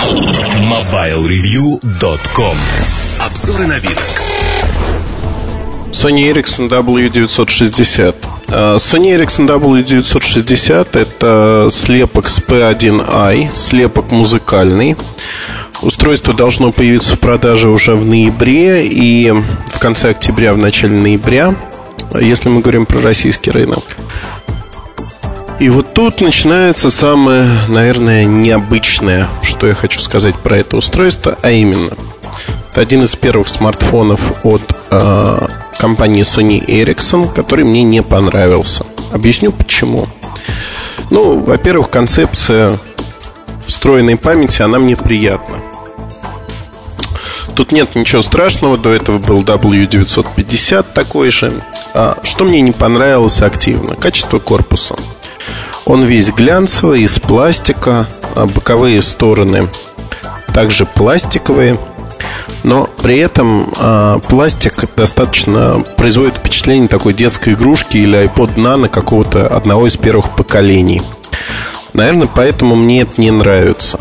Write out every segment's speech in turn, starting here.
MobileReview.com Обзоры на вид. Sony Ericsson W960 а, Sony Ericsson W960 это слепок с P1i, слепок музыкальный. Устройство должно появиться в продаже уже в ноябре и в конце октября, в начале ноября, если мы говорим про российский рынок. И вот тут начинается самое, наверное, необычное, что я хочу сказать про это устройство, а именно, это один из первых смартфонов от э, компании Sony Ericsson, который мне не понравился. Объясню почему. Ну, во-первых, концепция встроенной памяти, она мне приятна. Тут нет ничего страшного, до этого был W950 такой же. А, что мне не понравилось активно? Качество корпуса. Он весь глянцевый, из пластика, а боковые стороны также пластиковые, но при этом э, пластик достаточно производит впечатление такой детской игрушки или iPod Nano какого-то одного из первых поколений. Наверное, поэтому мне это не нравится.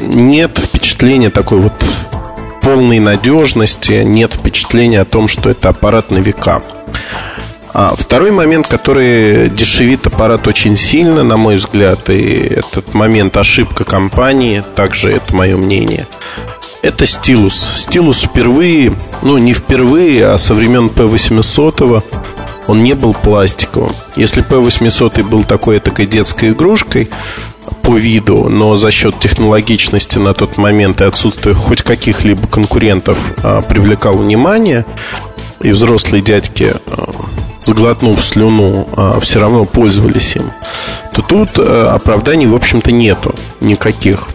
Нет впечатления такой вот полной надежности, нет впечатления о том, что это аппарат на века. А второй момент, который дешевит аппарат очень сильно, на мой взгляд, и этот момент ошибка компании, также это мое мнение, это стилус. Стилус впервые, ну не впервые, а со времен P800 он не был пластиковым. Если P800 был такой такой детской игрушкой по виду, но за счет технологичности на тот момент и отсутствия хоть каких-либо конкурентов а, привлекал внимание, и взрослые дядьки а, сглотнув слюну, а все равно пользовались им, то тут э, оправданий, в общем-то, нету никаких.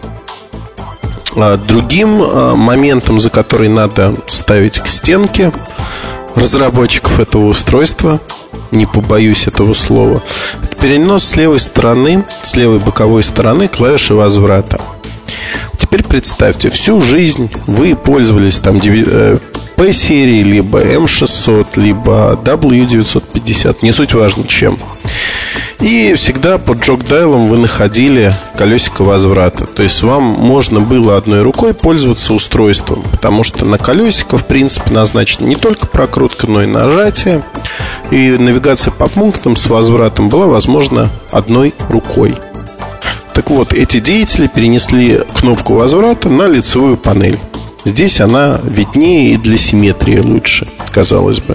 А другим э, моментом, за который надо ставить к стенке разработчиков этого устройства, не побоюсь этого слова, это перенос с левой стороны, с левой боковой стороны клавиши возврата. Теперь представьте, всю жизнь вы пользовались там э, P-серии, либо M600, либо W950, не суть важно чем. И всегда под джок-дайлом вы находили колесико возврата. То есть вам можно было одной рукой пользоваться устройством, потому что на колесико, в принципе, назначена не только прокрутка, но и нажатие. И навигация по пунктам с возвратом была возможна одной рукой. Так вот, эти деятели перенесли кнопку возврата на лицевую панель. Здесь она виднее и для симметрии лучше, казалось бы.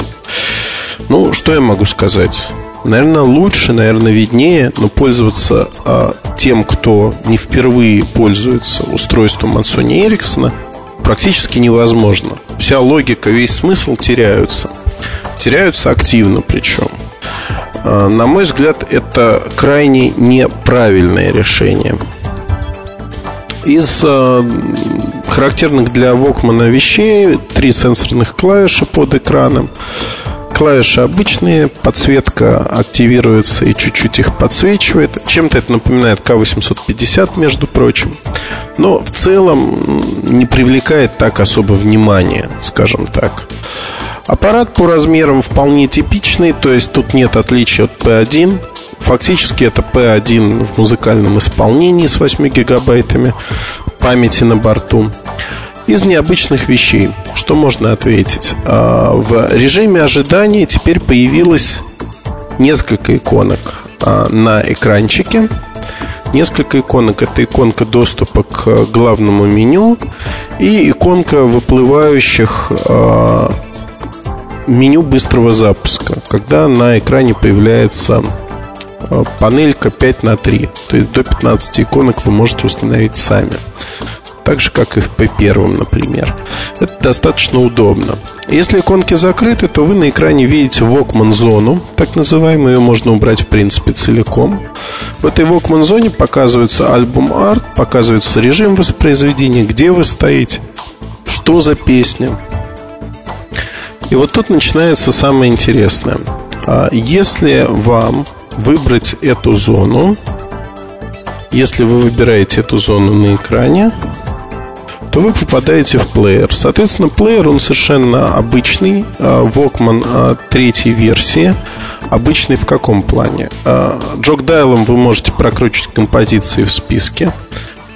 Ну, что я могу сказать? Наверное, лучше, наверное, виднее, но пользоваться а, тем, кто не впервые пользуется устройством от Sony Ericsson, практически невозможно. Вся логика, весь смысл теряются. Теряются активно причем. А, на мой взгляд, это крайне неправильное решение. Из э, характерных для Walkman вещей три сенсорных клавиши под экраном. Клавиши обычные, подсветка активируется и чуть-чуть их подсвечивает. Чем-то это напоминает К850, между прочим. Но в целом не привлекает так особо внимания, скажем так. Аппарат по размерам вполне типичный, то есть тут нет отличия от P1. Фактически это P1 в музыкальном исполнении с 8 гигабайтами памяти на борту. Из необычных вещей, что можно ответить? А, в режиме ожидания теперь появилось несколько иконок а, на экранчике. Несколько иконок. Это иконка доступа к главному меню и иконка выплывающих а, меню быстрого запуска, когда на экране появляется панелька 5 на 3 То есть до 15 иконок вы можете установить сами так же, как и в P1, например. Это достаточно удобно. Если иконки закрыты, то вы на экране видите Walkman зону, так называемую, ее можно убрать в принципе целиком. В этой Walkman зоне показывается альбом арт, показывается режим воспроизведения, где вы стоите, что за песня. И вот тут начинается самое интересное. А если вам выбрать эту зону. Если вы выбираете эту зону на экране, то вы попадаете в плеер. Соответственно, плеер, он совершенно обычный. А, Walkman а, третьей версии. Обычный в каком плане? А, джок-дайлом вы можете прокручивать композиции в списке.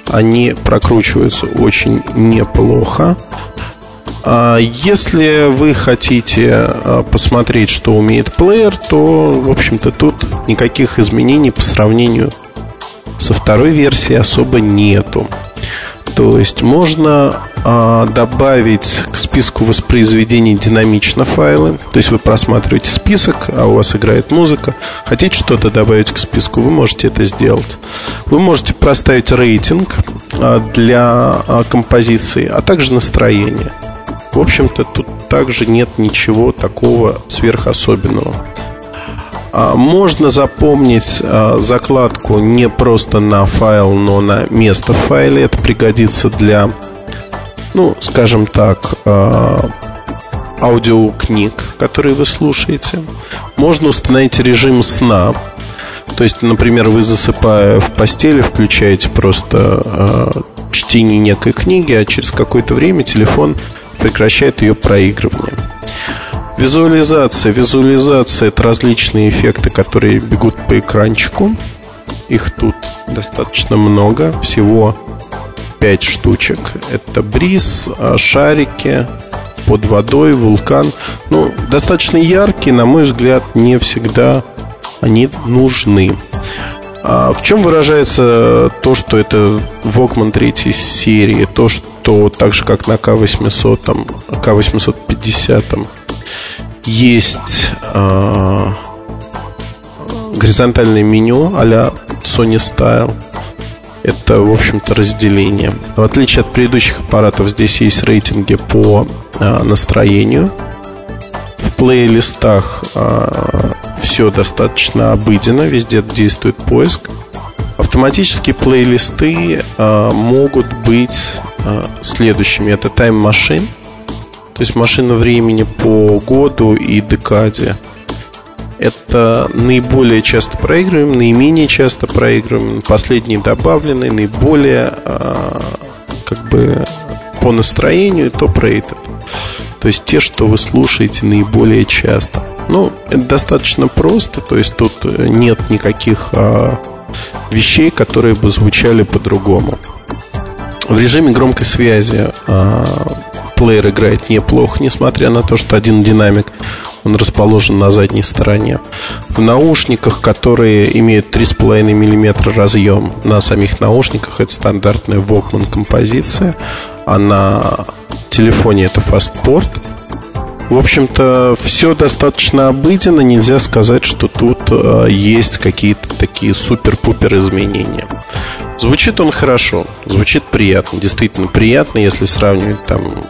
Они прокручиваются очень неплохо. А если вы хотите а, посмотреть, что умеет плеер, то, в общем-то, тут никаких изменений по сравнению со второй версией особо нету. То есть можно а, добавить к списку воспроизведений динамично файлы. То есть вы просматриваете список, а у вас играет музыка. Хотите что-то добавить к списку, вы можете это сделать. Вы можете проставить рейтинг для композиции, а также настроение. В общем-то, тут также нет ничего такого сверхособенного. А, можно запомнить а, закладку не просто на файл, но на место в файле. Это пригодится для, ну, скажем так, а, аудиокниг, которые вы слушаете. Можно установить режим сна. То есть, например, вы засыпая в постели, включаете просто чтение некой книги, а через какое-то время телефон прекращает ее проигрывание. Визуализация. Визуализация – это различные эффекты, которые бегут по экранчику. Их тут достаточно много, всего 5 штучек. Это бриз, а, шарики, под водой, вулкан. Ну, достаточно яркие, на мой взгляд, не всегда они нужны. А в чем выражается то, что это Walkman третьей серии, то, что так же, как на К800, там, К850, там, есть э, горизонтальное меню а-ля Sony Style. Это, в общем-то, разделение. В отличие от предыдущих аппаратов, здесь есть рейтинги по э, настроению. Плейлистах э, все достаточно обыденно, везде действует поиск. Автоматические плейлисты э, могут быть э, следующими. Это Time Machine – то есть машина времени по году и декаде. Это наиболее часто проигрываем, наименее часто проигрываем, последние добавленные, наиболее а, как бы по настроению топ-рейтед. То есть те, что вы слушаете наиболее часто. Ну, это достаточно просто, то есть тут нет никаких а, вещей, которые бы звучали по-другому. В режиме громкой связи а, плеер играет неплохо, несмотря на то, что один динамик он расположен на задней стороне. В наушниках, которые имеют 3,5 мм разъем, на самих наушниках это стандартная Walkman композиция, а на телефоне это фастпорт. В общем-то, все достаточно обыденно, нельзя сказать, что тут э, есть какие-то такие супер-пупер изменения. Звучит он хорошо, звучит приятно, действительно приятно, если сравнивать там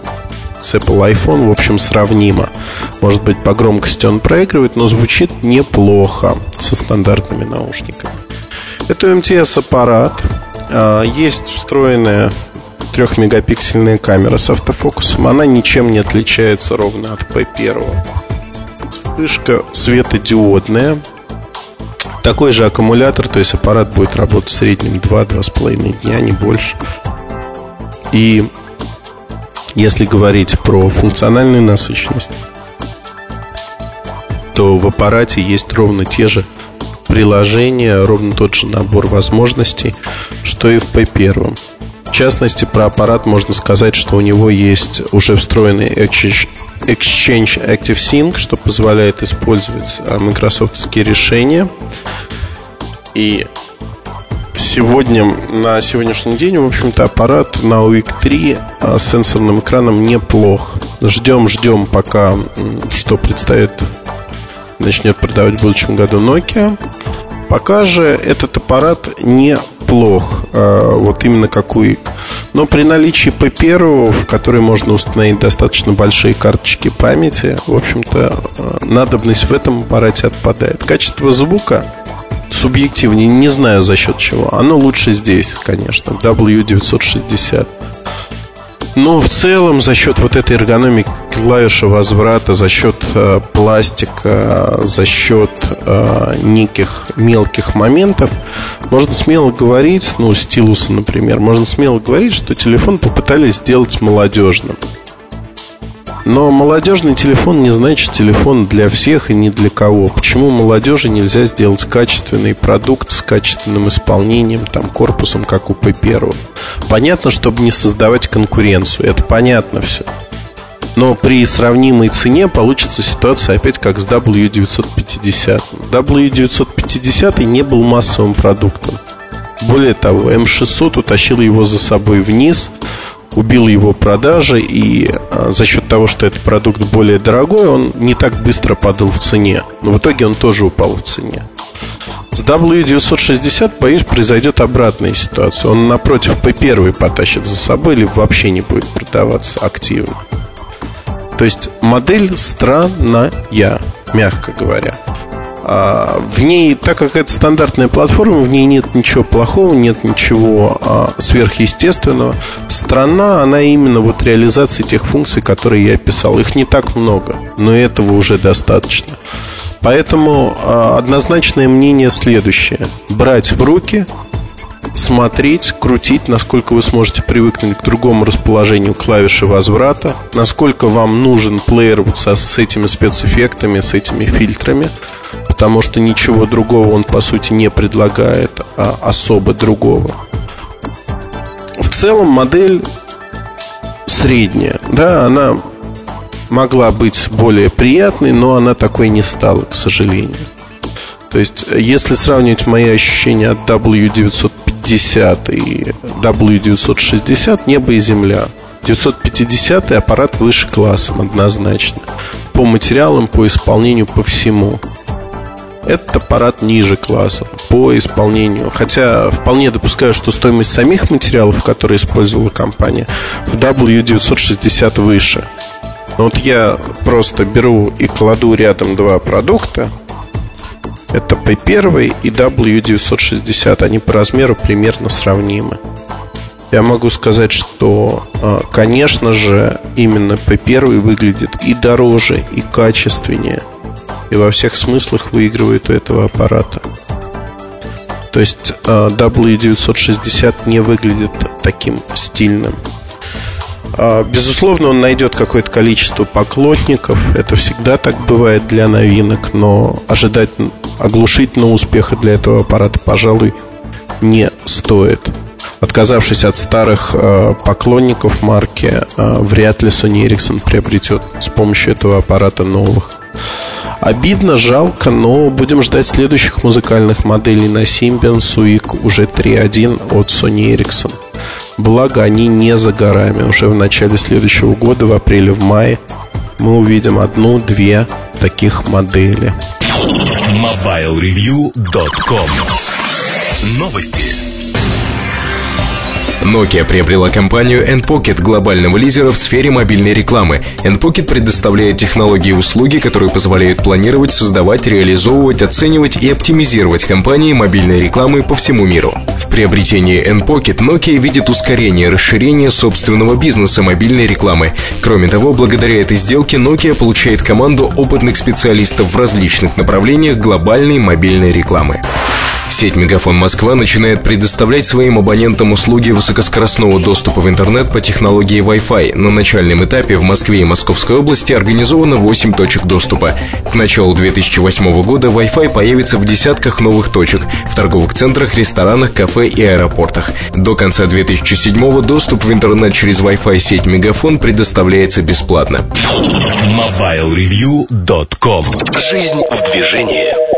с Apple iPhone, в общем, сравнимо. Может быть, по громкости он проигрывает, но звучит неплохо со стандартными наушниками. Это MTS аппарат. А, есть встроенная трехмегапиксельная камера с автофокусом. Она ничем не отличается ровно от P1. Вспышка светодиодная. Такой же аккумулятор, то есть аппарат будет работать в среднем 2-2,5 дня, не больше. И если говорить про функциональную насыщенность, то в аппарате есть ровно те же приложения, ровно тот же набор возможностей, что и в P1. В частности, про аппарат можно сказать, что у него есть уже встроенный Exchange Active Sync, что позволяет использовать а, майкрософтские решения. И сегодня, на сегодняшний день, в общем-то, аппарат на UIC 3 а, с сенсорным экраном неплох. Ждем, ждем, пока что представит, начнет продавать в будущем году Nokia. Пока же этот аппарат неплох, а, вот именно как UIC. Но при наличии P1, в который можно установить достаточно большие карточки памяти, в общем-то, а, надобность в этом аппарате отпадает. Качество звука субъективнее, не знаю за счет чего. Оно лучше здесь, конечно, в W960. Но в целом за счет вот этой эргономики клавиши возврата, за счет э, пластика, за счет э, неких мелких моментов, можно смело говорить, ну, стилуса, например, можно смело говорить, что телефон попытались сделать молодежным. Но молодежный телефон не значит телефон для всех и не для кого. Почему молодежи нельзя сделать качественный продукт с качественным исполнением, там, корпусом, как у P1? Понятно, чтобы не создавать конкуренцию. Это понятно все. Но при сравнимой цене получится ситуация опять как с W950. W950 не был массовым продуктом. Более того, М600 утащил его за собой вниз – убил его продажи, и а, за счет того, что этот продукт более дорогой, он не так быстро падал в цене. Но в итоге он тоже упал в цене. С W960, боюсь, произойдет обратная ситуация. Он напротив P1 потащит за собой или вообще не будет продаваться активно. То есть модель странная, мягко говоря. А, в ней, так как это стандартная платформа, в ней нет ничего плохого, нет ничего а, сверхъестественного. Страна, она именно вот реализация тех функций, которые я описал. Их не так много, но этого уже достаточно. Поэтому а, однозначное мнение следующее. Брать в руки, смотреть, крутить, насколько вы сможете привыкнуть к другому расположению клавиши возврата, насколько вам нужен плеер вот со, с этими спецэффектами, с этими фильтрами – потому что ничего другого он, по сути, не предлагает, а особо другого. В целом модель средняя, да, она могла быть более приятной, но она такой не стала, к сожалению. То есть, если сравнивать мои ощущения от W950 и W960, небо и земля. 950 аппарат выше классом однозначно. По материалам, по исполнению, по всему. Этот аппарат ниже класса по исполнению. Хотя вполне допускаю, что стоимость самих материалов, которые использовала компания, в W960 выше. Но вот я просто беру и кладу рядом два продукта. Это P1 и W960. Они по размеру примерно сравнимы. Я могу сказать, что, а, конечно же, именно P1 выглядит и дороже, и качественнее – и во всех смыслах выигрывает у этого аппарата. То есть а, W960 не выглядит таким стильным. А, безусловно, он найдет какое-то количество поклонников. Это всегда так бывает для новинок, но ожидать оглушительного успеха для этого аппарата, пожалуй, не стоит. Отказавшись от старых э, поклонников марки, э, вряд ли Sony Ericsson приобретет с помощью этого аппарата новых. Обидно, жалко, но будем ждать следующих музыкальных моделей на Symbian Suic уже 3.1 от Sony Ericsson. Благо, они не за горами. Уже в начале следующего года, в апреле, в мае, мы увидим одну-две таких модели. MobileReview.com Новости. Nokia приобрела компанию Endpocket, глобального лидера в сфере мобильной рекламы. Endpocket предоставляет технологии и услуги, которые позволяют планировать, создавать, реализовывать, оценивать и оптимизировать компании мобильной рекламы по всему миру. В приобретении Endpocket Nokia видит ускорение расширения собственного бизнеса мобильной рекламы. Кроме того, благодаря этой сделке Nokia получает команду опытных специалистов в различных направлениях глобальной мобильной рекламы. Сеть Мегафон Москва начинает предоставлять своим абонентам услуги высокоскоростного доступа в интернет по технологии Wi-Fi. На начальном этапе в Москве и Московской области организовано 8 точек доступа. К началу 2008 года Wi-Fi появится в десятках новых точек в торговых центрах, ресторанах, кафе и аэропортах. До конца 2007 доступ в интернет через Wi-Fi сеть Мегафон предоставляется бесплатно. MobileReview.com Жизнь в движении